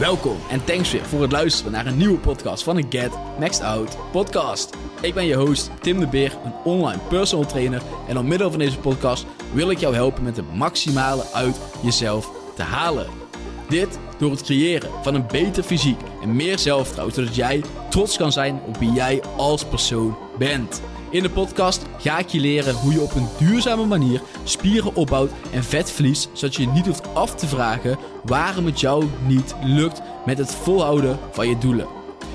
Welkom en thanks weer voor het luisteren naar een nieuwe podcast van de Get Maxed Out podcast. Ik ben je host Tim de Beer, een online personal trainer. En door middel van deze podcast wil ik jou helpen met het maximale uit jezelf te halen. Dit door het creëren van een beter fysiek en meer zelfvertrouwen, zodat jij trots kan zijn op wie jij als persoon bent. In de podcast ga ik je leren hoe je op een duurzame manier spieren opbouwt en vet verliest, zodat je niet hoeft af te vragen waarom het jou niet lukt met het volhouden van je doelen.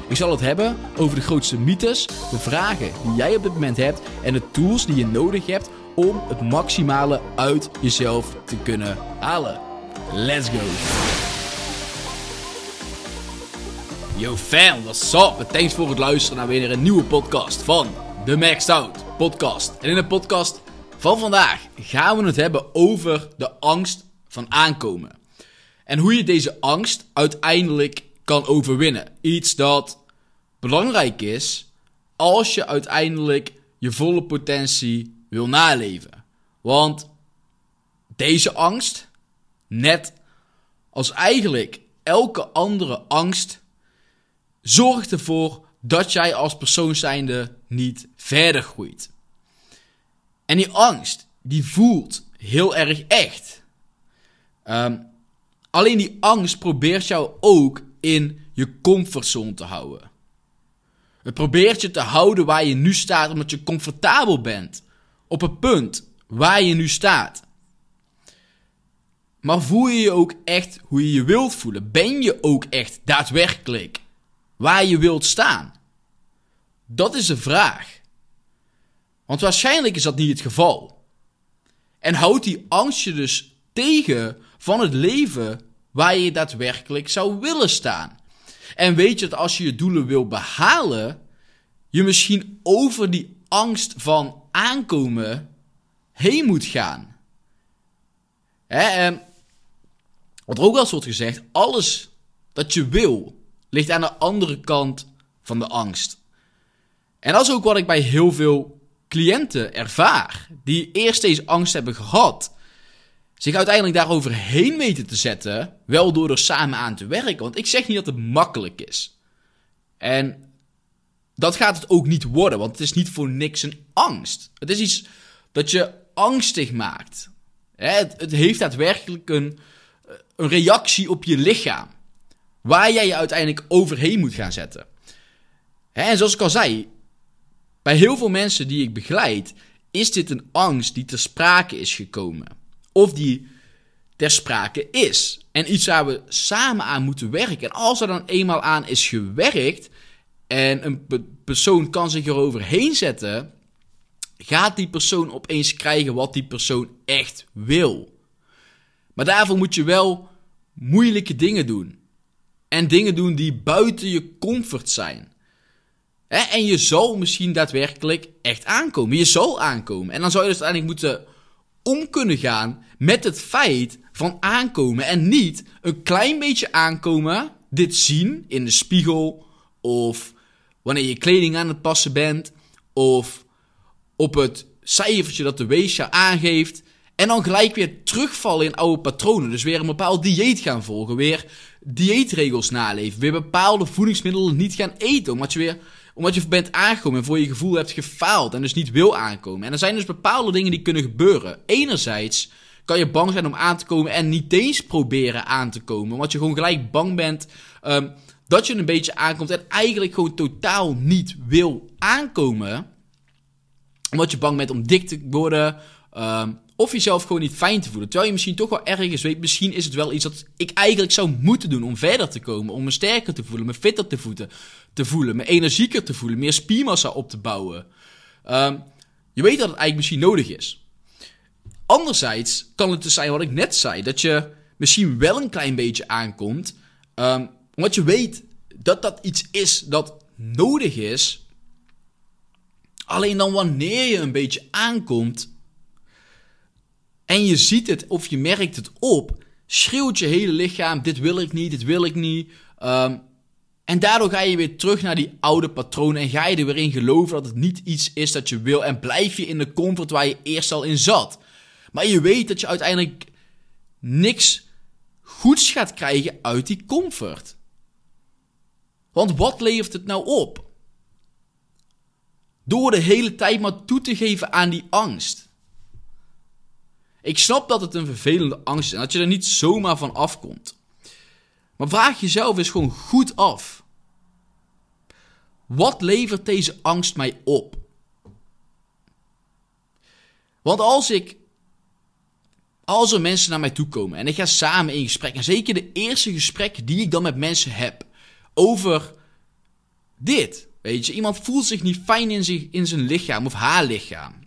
Ik zal het hebben over de grootste mythes, de vragen die jij op dit moment hebt en de tools die je nodig hebt om het maximale uit jezelf te kunnen halen. Let's go! Yo fam, what's up? Thanks voor het luisteren naar weer een nieuwe podcast van de Maxed Out podcast. En in de podcast van vandaag gaan we het hebben over de angst van aankomen. En hoe je deze angst uiteindelijk kan overwinnen. Iets dat belangrijk is als je uiteindelijk je volle potentie wil naleven. Want deze angst, net als eigenlijk elke andere angst, zorgt ervoor dat jij als persoon zijnde niet verder groeit. En die angst, die voelt heel erg echt. Um, alleen die angst probeert jou ook in je comfortzone te houden. Het probeert je te houden waar je nu staat omdat je comfortabel bent. Op het punt waar je nu staat. Maar voel je je ook echt hoe je je wilt voelen? Ben je ook echt daadwerkelijk waar je wilt staan? Dat is de vraag. Want waarschijnlijk is dat niet het geval. En houdt die angst je dus tegen van het leven waar je daadwerkelijk zou willen staan. En weet je dat als je je doelen wil behalen, je misschien over die angst van aankomen heen moet gaan. Hè, en wat er ook wel eens wordt gezegd, alles dat je wil ligt aan de andere kant van de angst. En dat is ook wat ik bij heel veel cliënten ervaar. Die eerst deze angst hebben gehad. Zich uiteindelijk daaroverheen weten te zetten. Wel door er samen aan te werken. Want ik zeg niet dat het makkelijk is. En dat gaat het ook niet worden. Want het is niet voor niks een angst. Het is iets dat je angstig maakt. Het, heeft daadwerkelijk een, een reactie op je lichaam. Waar jij je uiteindelijk overheen moet gaan zetten. En zoals ik al zei, bij heel veel mensen die ik begeleid, is dit een angst die ter sprake is gekomen. Of die ter sprake is. En iets waar we samen aan moeten werken. En als er dan eenmaal aan is gewerkt en een persoon kan zich eroverheen zetten, gaat die persoon opeens krijgen wat die persoon echt wil. Maar daarvoor moet je wel moeilijke dingen doen. En dingen doen die buiten je comfort zijn. En je zal misschien daadwerkelijk echt aankomen. Je zal aankomen. En dan zou je dus uiteindelijk moeten om kunnen gaan met het feit van aankomen. En niet een klein beetje aankomen, dit zien in de spiegel. Of wanneer je kleding aan het passen bent. Of op het cijfertje dat de weesja aangeeft. En dan gelijk weer terugvallen in oude patronen. Dus weer een bepaald dieet gaan volgen. Weer dieetregels naleven. Weer bepaalde voedingsmiddelen niet gaan eten. Omdat je weer omdat je bent aangekomen en voor je gevoel hebt gefaald en dus niet wil aankomen. En er zijn dus bepaalde dingen die kunnen gebeuren. Enerzijds kan je bang zijn om aan te komen en niet eens proberen aan te komen. Omdat je gewoon gelijk bang bent um, dat je een beetje aankomt en eigenlijk gewoon totaal niet wil aankomen. Omdat je bang bent om dik te worden. Um, of jezelf gewoon niet fijn te voelen. Terwijl je misschien toch wel ergens weet, misschien is het wel iets dat ik eigenlijk zou moeten doen om verder te komen. Om me sterker te voelen, me fitter te voelen, te voelen me energieker te voelen, meer spiermassa op te bouwen. Um, je weet dat het eigenlijk misschien nodig is. Anderzijds kan het dus zijn wat ik net zei, dat je misschien wel een klein beetje aankomt, um, omdat je weet dat dat iets is dat nodig is. Alleen dan wanneer je een beetje aankomt, en je ziet het of je merkt het op, schreeuwt je hele lichaam: dit wil ik niet, dit wil ik niet. Um, en daardoor ga je weer terug naar die oude patronen en ga je er weer in geloven dat het niet iets is dat je wil en blijf je in de comfort waar je eerst al in zat. Maar je weet dat je uiteindelijk niks goeds gaat krijgen uit die comfort. Want wat levert het nou op? Door de hele tijd maar toe te geven aan die angst. Ik snap dat het een vervelende angst is en dat je er niet zomaar van afkomt. Maar vraag jezelf eens gewoon goed af. Wat levert deze angst mij op? Want als ik. Als er mensen naar mij toe komen en ik ga samen in gesprek, en zeker de eerste gesprekken die ik dan met mensen heb over dit. Weet je, iemand voelt zich niet fijn in, zich, in zijn lichaam of haar lichaam.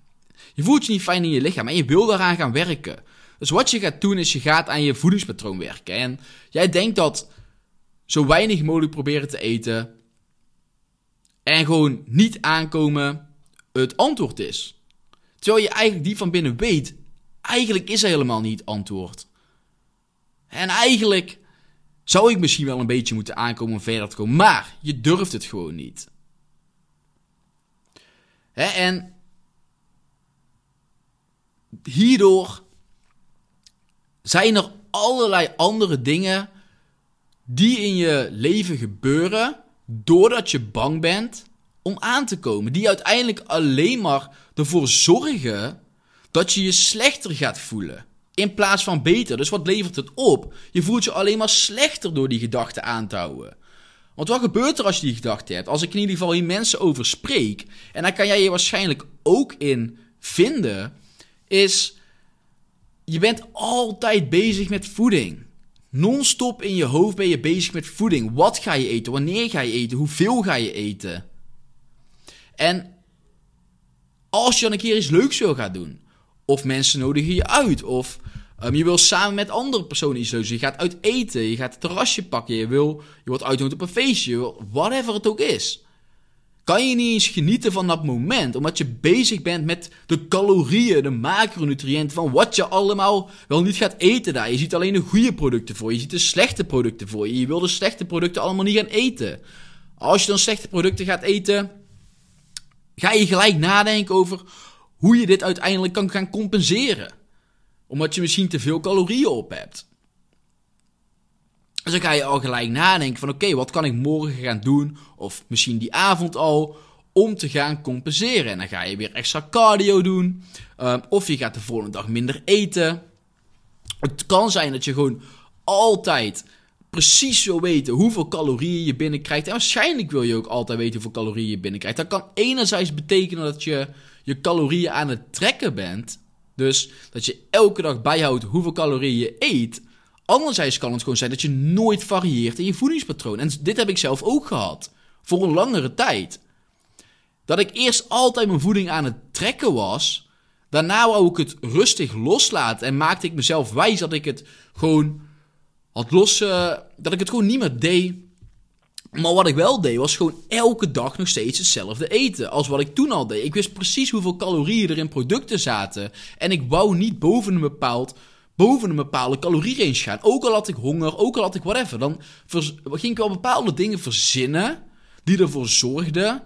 Je voelt je niet fijn in je lichaam en je wil daaraan gaan werken. Dus wat je gaat doen is je gaat aan je voedingspatroon werken. En jij denkt dat zo weinig mogelijk proberen te eten en gewoon niet aankomen het antwoord is. Terwijl je eigenlijk die van binnen weet, eigenlijk is er helemaal niet antwoord. En eigenlijk zou ik misschien wel een beetje moeten aankomen om verder te komen, maar je durft het gewoon niet. en hierdoor zijn er allerlei andere dingen die in je leven gebeuren doordat je bang bent om aan te komen. Die uiteindelijk alleen maar ervoor zorgen dat je je slechter gaat voelen. In plaats van beter. Dus wat levert het op? Je voelt je alleen maar slechter door die gedachten aan te houden. Want wat gebeurt er als je die gedachten hebt? Als ik in ieder geval hier mensen over spreek, en daar kan jij je waarschijnlijk ook in vinden, is je bent altijd bezig met voeding. Non-stop in je hoofd ben je bezig met voeding. Wat ga je eten? Wanneer ga je eten? Hoeveel ga je eten? En als je dan een keer iets leuks wil gaan doen, of mensen nodigen je uit, of um, je wil samen met andere personen iets leuks doen, je gaat uit eten, je gaat het terrasje pakken, je, wil, je wordt uitgenodigd op een feestje, whatever het ook is kan je niet eens genieten van dat moment, omdat je bezig bent met de calorieën, de macronutriënten, van wat je allemaal wel niet gaat eten daar. Je ziet alleen de goede producten voor je, je ziet de slechte producten voor je. Je wil de slechte producten allemaal niet gaan eten. Als je dan slechte producten gaat eten, ga je gelijk nadenken over hoe je dit uiteindelijk kan gaan compenseren. Omdat je misschien te veel calorieën op hebt. Dus dan ga je al gelijk nadenken van oké, wat kan ik morgen gaan doen? Of misschien die avond al, om te gaan compenseren. En dan ga je weer extra cardio doen. Ehm, of je gaat de volgende dag minder eten. Het kan zijn dat je gewoon altijd precies wil weten hoeveel calorieën je binnenkrijgt. En waarschijnlijk wil je ook altijd weten hoeveel calorieën je binnenkrijgt. Dat kan enerzijds betekenen dat je je calorieën aan het trekken bent. Dus dat je elke dag bijhoudt hoeveel calorieën je eet. Anderzijds kan het gewoon zijn dat je nooit varieert in je voedingspatroon. En dit heb ik zelf ook gehad. Voor een langere tijd. Dat ik eerst altijd mijn voeding aan het trekken was. Daarna wou ik het rustig loslaten. En maakte ik mezelf wijs dat ik het gewoon had los. Uh, dat ik het gewoon niet meer deed. Maar wat ik wel deed, was gewoon elke dag nog steeds hetzelfde eten. Als wat ik toen al deed. Ik wist precies hoeveel calorieën er in producten zaten. En ik wou niet boven een bepaald boven een bepaalde calorierange gaan. Ook al had ik honger, ook al had ik whatever. Dan ging ik wel bepaalde dingen verzinnen die ervoor zorgden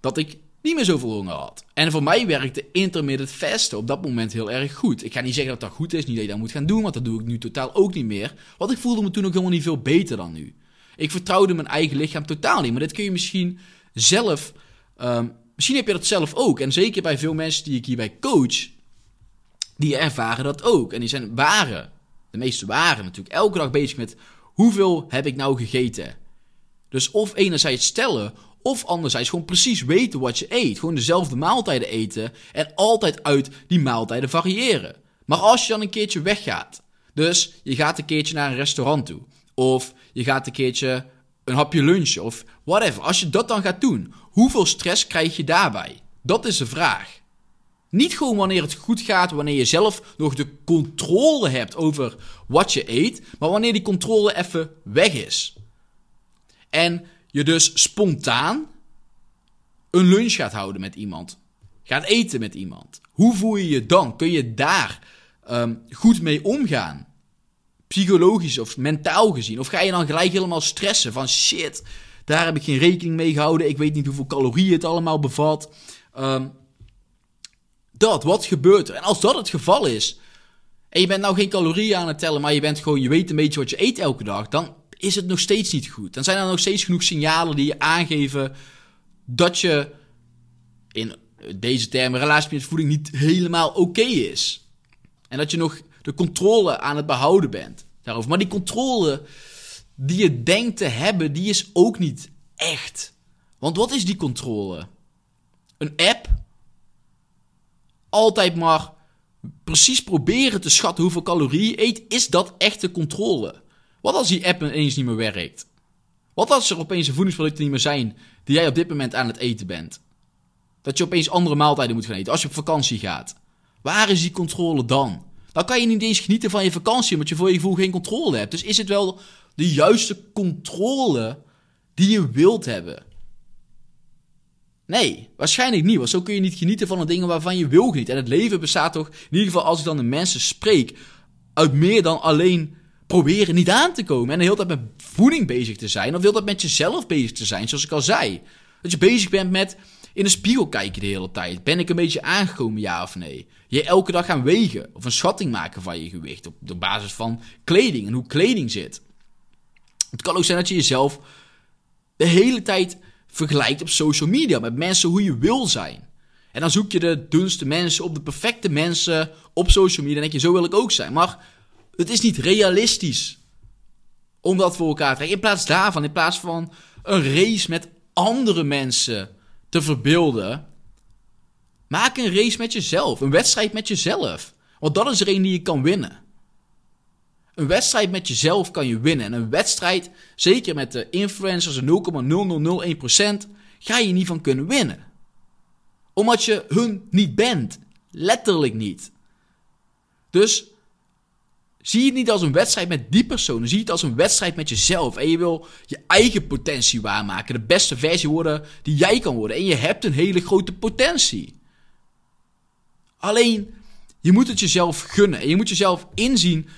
dat ik niet meer zoveel honger had. En voor mij werkte intermittent fasten op dat moment heel erg goed. Ik ga niet zeggen dat dat goed is, niet dat je dat moet gaan doen, want dat doe ik nu totaal ook niet meer. Want ik voelde me toen ook helemaal niet veel beter dan nu. Ik vertrouwde mijn eigen lichaam totaal niet. Maar dit kun je misschien zelf. Ehm, misschien heb je dat zelf ook. En zeker bij veel mensen die ik hierbij coach die ervaren dat ook. En die zijn waren, de meeste waren natuurlijk, elke dag bezig met hoeveel heb ik nou gegeten. Dus of enerzijds stellen, of anderzijds gewoon precies weten wat je eet. Gewoon dezelfde maaltijden eten en altijd uit die maaltijden variëren. Maar als je dan een keertje weggaat, dus je gaat een keertje naar een restaurant toe, of je gaat een keertje een hapje lunchen, of whatever. Als je dat dan gaat doen, hoeveel stress krijg je daarbij? Dat is de vraag. Niet gewoon wanneer het goed gaat, wanneer je zelf nog de controle hebt over wat je eet, maar wanneer die controle even weg is. En je dus spontaan een lunch gaat houden met iemand. Gaat eten met iemand. Hoe voel je je dan? Kun je daar um, goed mee omgaan? Psychologisch of mentaal gezien? Of ga je dan gelijk helemaal stressen van shit, daar heb ik geen rekening mee gehouden. Ik weet niet hoeveel calorieën het allemaal bevat. Um, dat, wat gebeurt er? En als dat het geval is, En je bent nou geen calorieën aan het tellen, maar je bent gewoon, je weet een beetje wat je eet elke dag. Dan is het nog steeds niet goed. Dan zijn er nog steeds genoeg signalen die je aangeven dat je in deze termen relatie met voeding niet helemaal oké is. En dat je nog de controle aan het behouden bent daarover. Maar die controle die je denkt te hebben, die is ook niet echt. Want wat is die controle? Een app? Altijd maar precies proberen te schatten hoeveel calorieën je eet, is dat echte controle? Wat als die app ineens niet meer werkt? Wat als er opeens voedingsproducten niet meer zijn die jij op dit moment aan het eten bent? Dat je opeens andere maaltijden moet gaan eten als je op vakantie gaat. Waar is die controle dan? Dan kan je niet eens genieten van je vakantie, omdat je voor je gevoel geen controle hebt. Dus is het wel de juiste controle die je wilt hebben? Nee, waarschijnlijk niet. Want zo kun je niet genieten van de dingen waarvan je wil genieten. En het leven bestaat toch, in ieder geval als ik dan de mensen spreek, uit meer dan alleen proberen niet aan te komen. En de hele tijd met voeding bezig te zijn. Of hele tijd met jezelf bezig te zijn, zoals ik al zei. Dat je bezig bent met in de spiegel kijken de hele tijd. Ben ik een beetje aangekomen, ja of nee? Je elke dag gaan wegen of een schatting maken van je gewicht op de basis van kleding en hoe kleding zit. Het kan ook zijn dat je jezelf de hele tijd vergelijkt op social media met mensen hoe je wil zijn. En dan zoek je de dunste mensen op, de perfecte mensen op social media en denk je, zo wil ik ook zijn. Maar het is niet realistisch om dat voor elkaar te krijgen. In plaats daarvan, in plaats van een race met andere mensen te verbeelden, maak een race met jezelf. Een wedstrijd met jezelf. Want dat is er een die je kan winnen. Een wedstrijd met jezelf kan je winnen. En een wedstrijd, zeker met de influencers, 0,0001%, ga je niet van kunnen winnen. Omdat je hun niet bent. Letterlijk niet. Dus zie het niet als een wedstrijd met die personen. Zie het als een wedstrijd met jezelf. En je wil je eigen potentie waarmaken. De beste versie worden die jij kan worden. En je hebt een hele grote potentie. Alleen, je moet het jezelf gunnen. En je moet jezelf inzien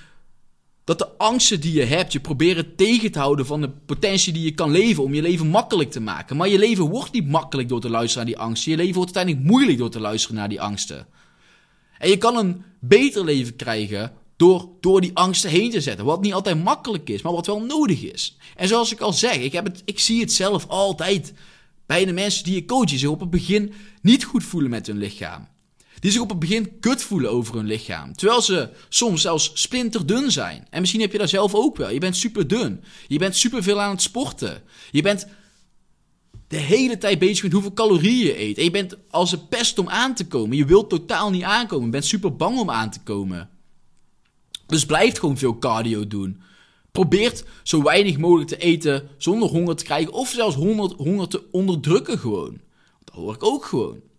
dat de angsten die je hebt, je proberen tegen te houden van de potentie die je kan leven om je leven makkelijk te maken. Maar je leven wordt niet makkelijk door te luisteren naar die angsten. Je leven wordt uiteindelijk moeilijk door te luisteren naar die angsten. En je kan een beter leven krijgen door, door die angsten heen te zetten. Wat niet altijd makkelijk is, maar wat wel nodig is. En zoals ik al zeg, ik, heb het, ik zie het zelf altijd bij de mensen die je coach, die zich op het begin niet goed voelen met hun lichaam. Die zich op het begin kut voelen over hun lichaam. Terwijl ze soms zelfs splinterdun zijn. En misschien heb je dat zelf ook wel. Je bent super dun. Je bent super veel aan het sporten. Je bent de hele tijd bezig met hoeveel calorieën je eet. En je bent als een pest om aan te komen. Je wilt totaal niet aankomen. Je bent super bang om aan te komen. Dus blijf gewoon veel cardio doen. Probeert zo weinig mogelijk te eten zonder honger te krijgen. Of zelfs honger, honger te onderdrukken gewoon. Dat hoor ik ook gewoon.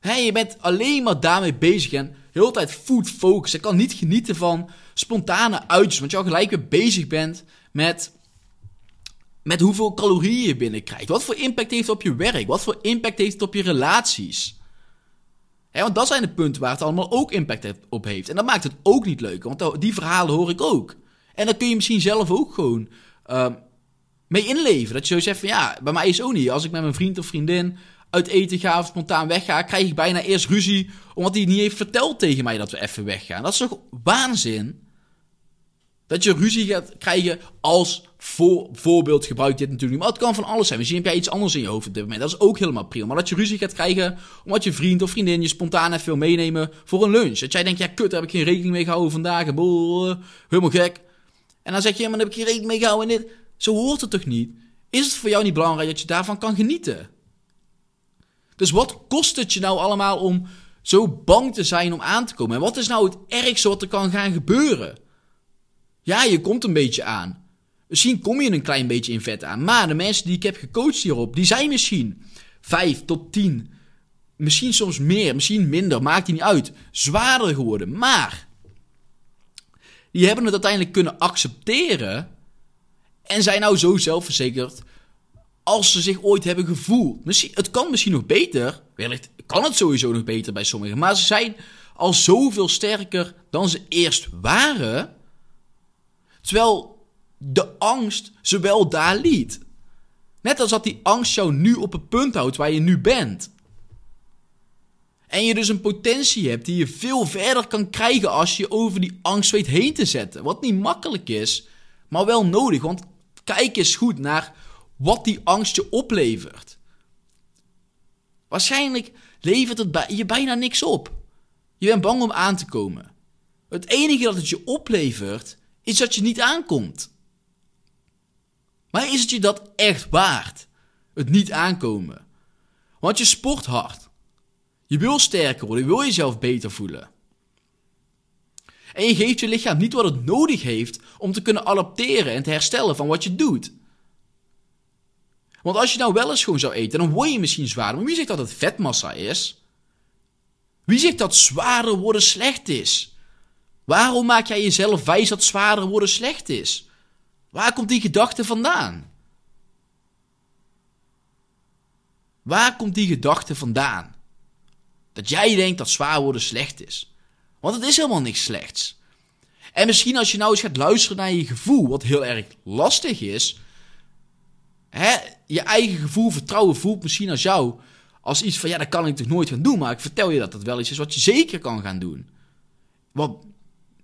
Je bent alleen maar daarmee bezig en de hele tijd food focus. Je kan niet genieten van spontane uitjes, want je al gelijk weer bezig bent met, met hoeveel calorieën je binnenkrijgt. Wat voor impact heeft het op je werk? Wat voor impact heeft het op je relaties? want dat zijn de punten waar het allemaal ook impact op heeft. En dat maakt het ook niet leuk, want die verhalen hoor ik ook. En dan kun je misschien zelf ook gewoon uh, mee inleven. Dat je zo zegt van ja, bij mij is het ook niet. Als ik met mijn vriend of vriendin uit eten ga of spontaan wegga, krijg ik bijna eerst ruzie. Omdat hij niet heeft verteld tegen mij dat we even weggaan. Dat is toch waanzin? Dat je ruzie gaat krijgen als voor, voorbeeld gebruik dit natuurlijk niet. Maar het kan van alles zijn. Misschien heb jij iets anders in je hoofd op dit moment. Dat is ook helemaal prima. Maar dat je ruzie gaat krijgen omdat je vriend of vriendin je spontaan even wil meenemen voor een lunch. Dat jij denkt, ja kut, daar heb ik geen rekening mee gehouden vandaag. Boel, helemaal gek. En dan zeg je, ja, maar daar heb ik geen rekening mee gehouden. En dit. Zo hoort het toch niet? Is het voor jou niet belangrijk dat je daarvan kan genieten? Dus wat kost het je nou allemaal om zo bang te zijn om aan te komen? En wat is nou het ergste wat er kan gaan gebeuren? Ja, je komt een beetje aan. Misschien kom je een klein beetje in vet aan. Maar de mensen die ik heb gecoacht hierop, die zijn misschien 5 tot 10. Misschien soms meer, misschien minder, maakt niet uit. Zwaarder geworden. Maar die hebben het uiteindelijk kunnen accepteren. En zijn nou zo zelfverzekerd als ze zich ooit hebben gevoeld. Misschien, het kan misschien nog beter. Wellicht kan het sowieso nog beter bij sommigen. Maar ze zijn al zoveel sterker dan ze eerst waren. Terwijl de angst ze wel daar liet. Net als dat die angst jou nu op het punt houdt waar je nu bent. En je dus een potentie hebt die je veel verder kan krijgen als je over die angst weet heen te zetten. Wat niet makkelijk is, maar wel nodig. Want kijk eens goed naar wat die angst je oplevert. Waarschijnlijk levert het je bijna niks op. Je bent bang om aan te komen. Het enige dat het je oplevert, is dat je niet aankomt. Maar is het je dat echt waard? Het niet aankomen. Want je sport hard. Je wil sterker worden, je wil jezelf beter voelen. En je geeft je lichaam niet wat het nodig heeft om te kunnen adapteren en te herstellen van wat je doet. Want als je nou wel eens gewoon zou eten, dan word je misschien zwaarder. Maar wie zegt dat het vetmassa is? Wie zegt dat zwaarder worden slecht is? Waarom maak jij jezelf wijs dat zwaarder worden slecht is? Waar komt die gedachte vandaan? Waar komt die gedachte vandaan? Dat jij denkt dat zwaar worden slecht is. Want het is helemaal niks slechts. En misschien als je nou eens gaat luisteren naar je gevoel, wat heel erg lastig is. Hè, je eigen gevoel, vertrouwen voelt misschien als jou als iets van ja, dat kan ik toch nooit gaan doen. Maar ik vertel je dat dat wel iets is wat je zeker kan gaan doen. Wat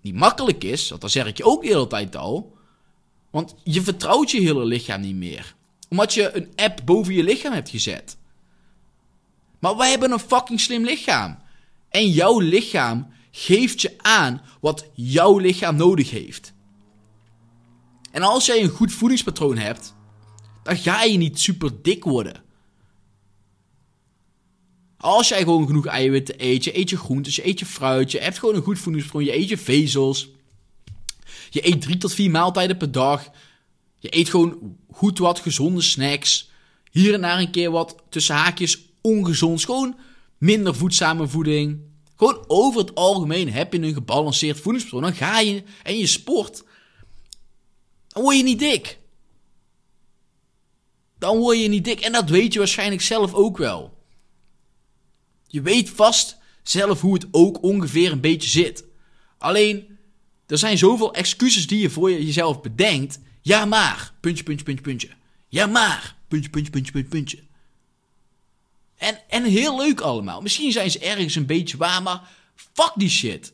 niet makkelijk is, want dat zeg ik je ook de hele tijd al. Want je vertrouwt je hele lichaam niet meer. Omdat je een app boven je lichaam hebt gezet. Maar wij hebben een fucking slim lichaam. En jouw lichaam geeft je aan wat jouw lichaam nodig heeft. En als jij een goed voedingspatroon hebt, dan ga je niet super dik worden. Als jij gewoon genoeg eiwitten eet, je eet je groentes, je eet je fruit, je hebt gewoon een goed voedingspatroon, je eet je vezels. Je eet drie tot vier maaltijden per dag. Je eet gewoon goed wat gezonde snacks. Hier en daar een keer wat tussen haakjes ongezond. Gewoon minder voedzame voeding. Gewoon over het algemeen heb je een gebalanceerd voedingspatroon. Dan ga je en je sport. Dan word je niet dik. Dan word je niet dik. En dat weet je waarschijnlijk zelf ook wel. Je weet vast zelf hoe het ook ongeveer een beetje zit. Alleen, er zijn zoveel excuses die je voor jezelf bedenkt. Ja maar, puntje, puntje, puntje, puntje. Ja maar, puntje, puntje, puntje, puntje. En, en heel leuk allemaal. Misschien zijn ze ergens een beetje waar, maar fuck die shit.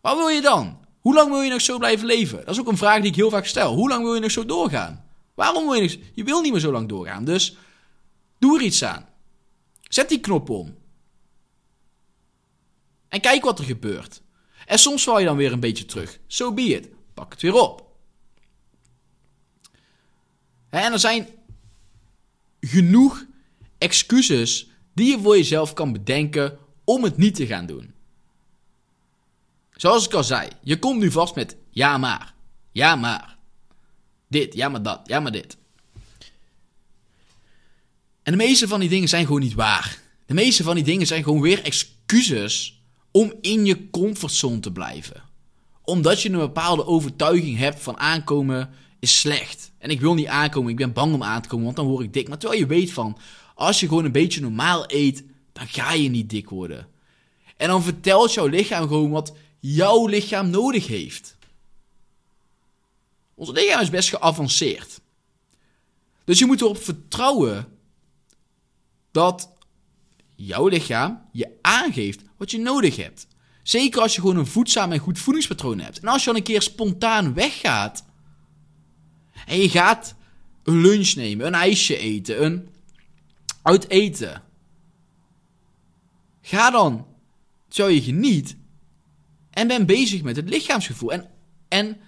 Wat wil je dan? Hoe lang wil je nog zo blijven leven? Dat is ook een vraag die ik heel vaak stel. Hoe lang wil je nog zo doorgaan? Waarom wil je. Je wil niet meer zo lang doorgaan, dus doe er iets aan. Zet die knop om. En kijk wat er gebeurt. En soms val je dan weer een beetje terug. So zo be it. Pak het weer op. En er zijn genoeg excuses die je voor jezelf kan bedenken om het niet te gaan doen. Zoals ik al zei, je komt nu vast met ja maar, ja maar, dit, ja maar dat, ja maar dit. En de meeste van die dingen zijn gewoon niet waar. De meeste van die dingen zijn gewoon weer excuses om in je comfortzone te blijven. Omdat je een bepaalde overtuiging hebt van aankomen is slecht. En ik wil niet aankomen, ik ben bang om aan te komen, want dan word ik dik. Maar terwijl je weet van, als je gewoon een beetje normaal eet, dan ga je niet dik worden. En dan vertelt jouw lichaam gewoon wat jouw lichaam nodig heeft. Ons lichaam is best geavanceerd. Dus je moet erop vertrouwen dat jouw lichaam je aangeeft wat je nodig hebt. Zeker als je gewoon een voedzaam en goed voedingspatroon hebt. En als je dan een keer spontaan weggaat en je gaat een lunch nemen, een ijsje eten, een uit eten. Ga dan, terwijl je geniet, en ben bezig met het lichaamsgevoel. En, en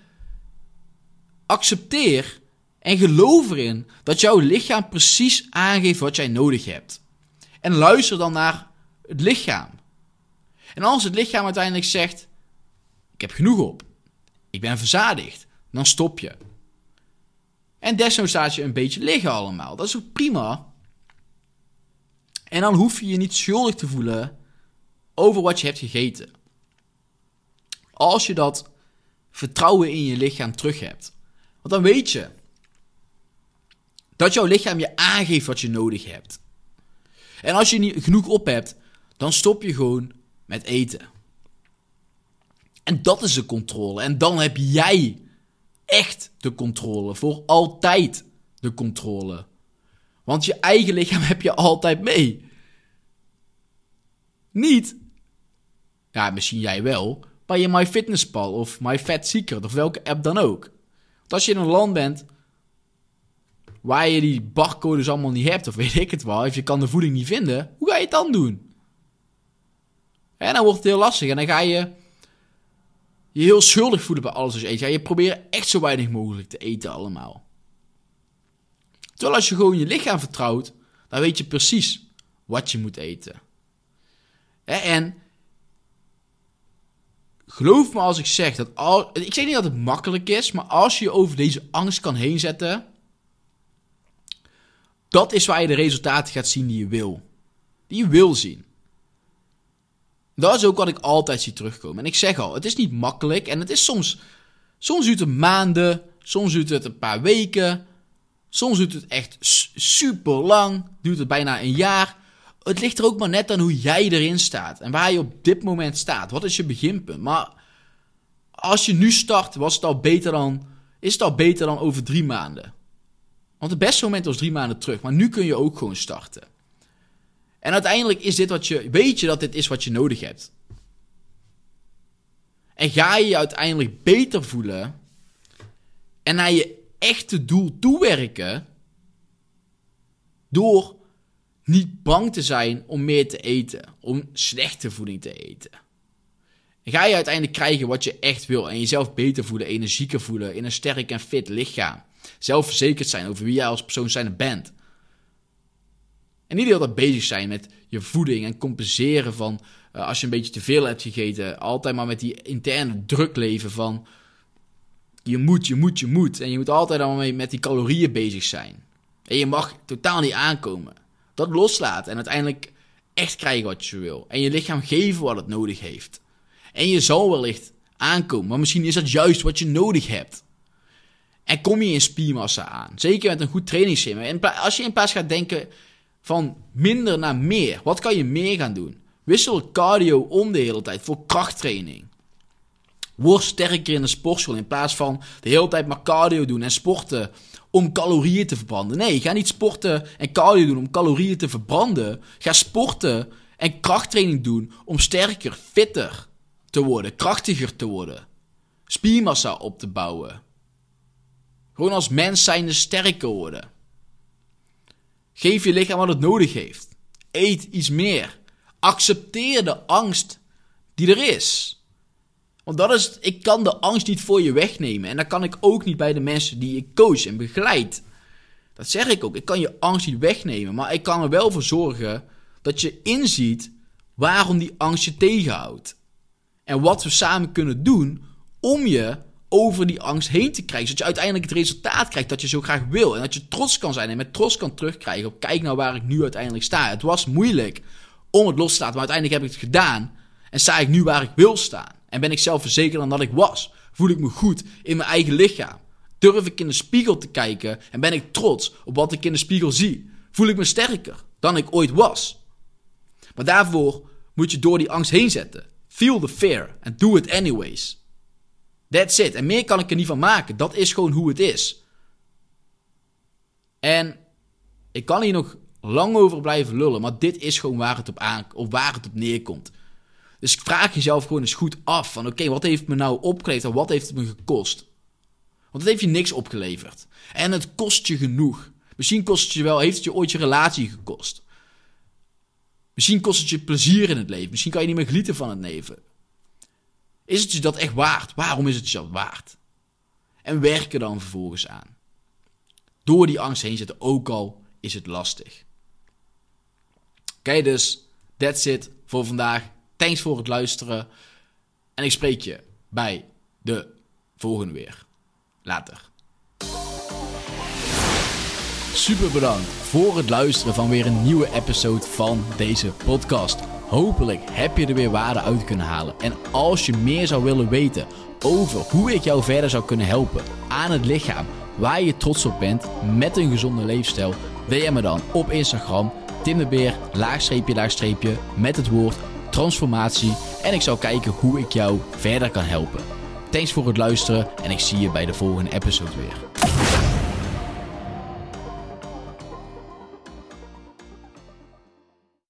accepteer en geloof erin dat jouw lichaam precies aangeeft wat jij nodig hebt. En luister dan naar het lichaam. En als het lichaam uiteindelijk zegt: Ik heb genoeg op, ik ben verzadigd, dan stop je. En desnoods staat je een beetje liggen allemaal. Dat is ook prima. En dan hoef je je niet schuldig te voelen over wat je hebt gegeten. Als je dat vertrouwen in je lichaam terug hebt. Want dan weet je dat jouw lichaam je aangeeft wat je nodig hebt. En als je niet genoeg op hebt, dan stop je gewoon met eten. En dat is de controle. En dan heb jij echt de controle. Voor altijd de controle. Want je eigen lichaam heb je altijd mee. niet, ja, misschien jij wel, bij je MyFitnessPal of MyFatSecret of welke app dan ook. Als je in een land bent waar je die barcodes allemaal niet hebt, of weet ik het wel, of je kan de voeding niet vinden, hoe ga je het dan doen? En dan wordt het heel lastig en dan ga je je heel schuldig voelen bij alles als je eet. Ja, je probeert echt zo weinig mogelijk te eten allemaal. Terwijl als je gewoon je lichaam vertrouwt, dan weet je precies wat je moet eten. En geloof me als ik zeg dat al, ik zeg niet dat het makkelijk is, maar als je over deze angst kan heen zetten, dat is waar je de resultaten gaat zien die je wil. Die je wil zien. Dat is ook wat ik altijd zie terugkomen. En ik zeg al, het is niet makkelijk en het is soms, soms duurt het maanden, soms duurt het een paar weken, soms duurt het echt super lang, duurt het bijna een jaar. Het ligt er ook maar net aan hoe jij erin staat en waar je op dit moment staat. Wat is je beginpunt? Maar als je nu start, was het al beter dan, is het al beter dan over drie maanden. Want het beste moment was drie maanden terug, maar nu kun je ook gewoon starten. En uiteindelijk is dit wat je, weet je dat dit is wat je nodig hebt. En ga je je uiteindelijk beter voelen en naar je echte doel toewerken door niet bang te zijn om meer te eten, om slechte voeding te eten. En ga je uiteindelijk krijgen wat je echt wil en jezelf beter voelen, energieker voelen, in een sterk en fit lichaam. Zelfverzekerd zijn over wie jij als persoon zijn bent. En niet heel bezig zijn met je voeding en compenseren van uh, als je een beetje te veel hebt gegeten. Altijd maar met die interne druk leven van je moet, je moet, je moet. En je moet altijd allemaal met die calorieën bezig zijn. En je mag totaal niet aankomen. Dat loslaten en uiteindelijk echt krijgen wat je wil. En je lichaam geven wat het nodig heeft. En je zal wellicht aankomen, maar misschien is dat juist wat je nodig hebt. En kom je in spiermassa aan. Zeker met een goed trainingsschema. En als je in plaats gaat denken van minder naar meer. Wat kan je meer gaan doen? Wissel cardio om de hele tijd voor krachttraining. Word sterker in de sportschool in plaats van de hele tijd maar cardio doen en sporten om calorieën te verbranden. Nee, ga niet sporten en cardio doen om calorieën te verbranden. Ga sporten en krachttraining doen om sterker, fitter te worden, krachtiger te worden. Spiermassa op te bouwen. Gewoon als mens zijnde sterker worden. Geef je lichaam wat het nodig heeft. Eet iets meer. Accepteer de angst die er is. Want dat is, ik kan de angst niet voor je wegnemen. En dat kan ik ook niet bij de mensen die ik coach en begeleid. Dat zeg ik ook. Ik kan je angst niet wegnemen. Maar ik kan er wel voor zorgen dat je inziet waarom die angst je tegenhoudt. En wat we samen kunnen doen om je over die angst heen te krijgen. Zodat je uiteindelijk het resultaat krijgt dat je zo graag wil. En dat je trots kan zijn en met trots kan terugkrijgen op kijk nou waar ik nu uiteindelijk sta. Het was moeilijk om het los te laten, maar uiteindelijk heb ik het gedaan. En sta ik nu waar ik wil staan. En ben ik zelfverzekerd dan dat ik was. Voel ik me goed in mijn eigen lichaam. Durf ik in de spiegel te kijken en ben ik trots op wat ik in de spiegel zie. Voel ik me sterker dan ik ooit was. Maar daarvoor moet je door die angst heen zetten. Feel the fear and do it anyways. That's it. En meer kan ik er niet van maken. Dat is gewoon hoe het is. En ik kan hier nog lang over blijven lullen, maar dit is gewoon waar het op, of waar het op neerkomt. Dus vraag jezelf gewoon eens goed af van oké, wat heeft me nou opgeleverd en wat heeft het me gekost? Want het heeft je niks opgeleverd. En het kost je genoeg. Misschien kost het je wel, heeft het je ooit je relatie gekost. Misschien kost het je plezier in het leven. Misschien kan je niet meer genieten van het leven. Is het je dat echt waard? Waarom is het je dat waard? En werk er dan vervolgens aan. Door die angst heen zetten, ook al is het lastig. Oké, dus that's it voor vandaag. Thanks voor het luisteren. En ik spreek je bij de volgende weer. Later. Super bedankt voor het luisteren van weer een nieuwe episode van deze podcast. Hopelijk heb je er weer waarde uit kunnen halen. En als je meer zou willen weten over hoe ik jou verder zou kunnen helpen aan het lichaam waar je trots op bent met een gezonde leefstijl, DM me dan op Instagram Tim de Beer, laagstreepje, laagstreepje, met het woord transformatie. En ik zal kijken hoe ik jou verder kan helpen. Thanks voor het luisteren en ik zie je bij de volgende episode weer.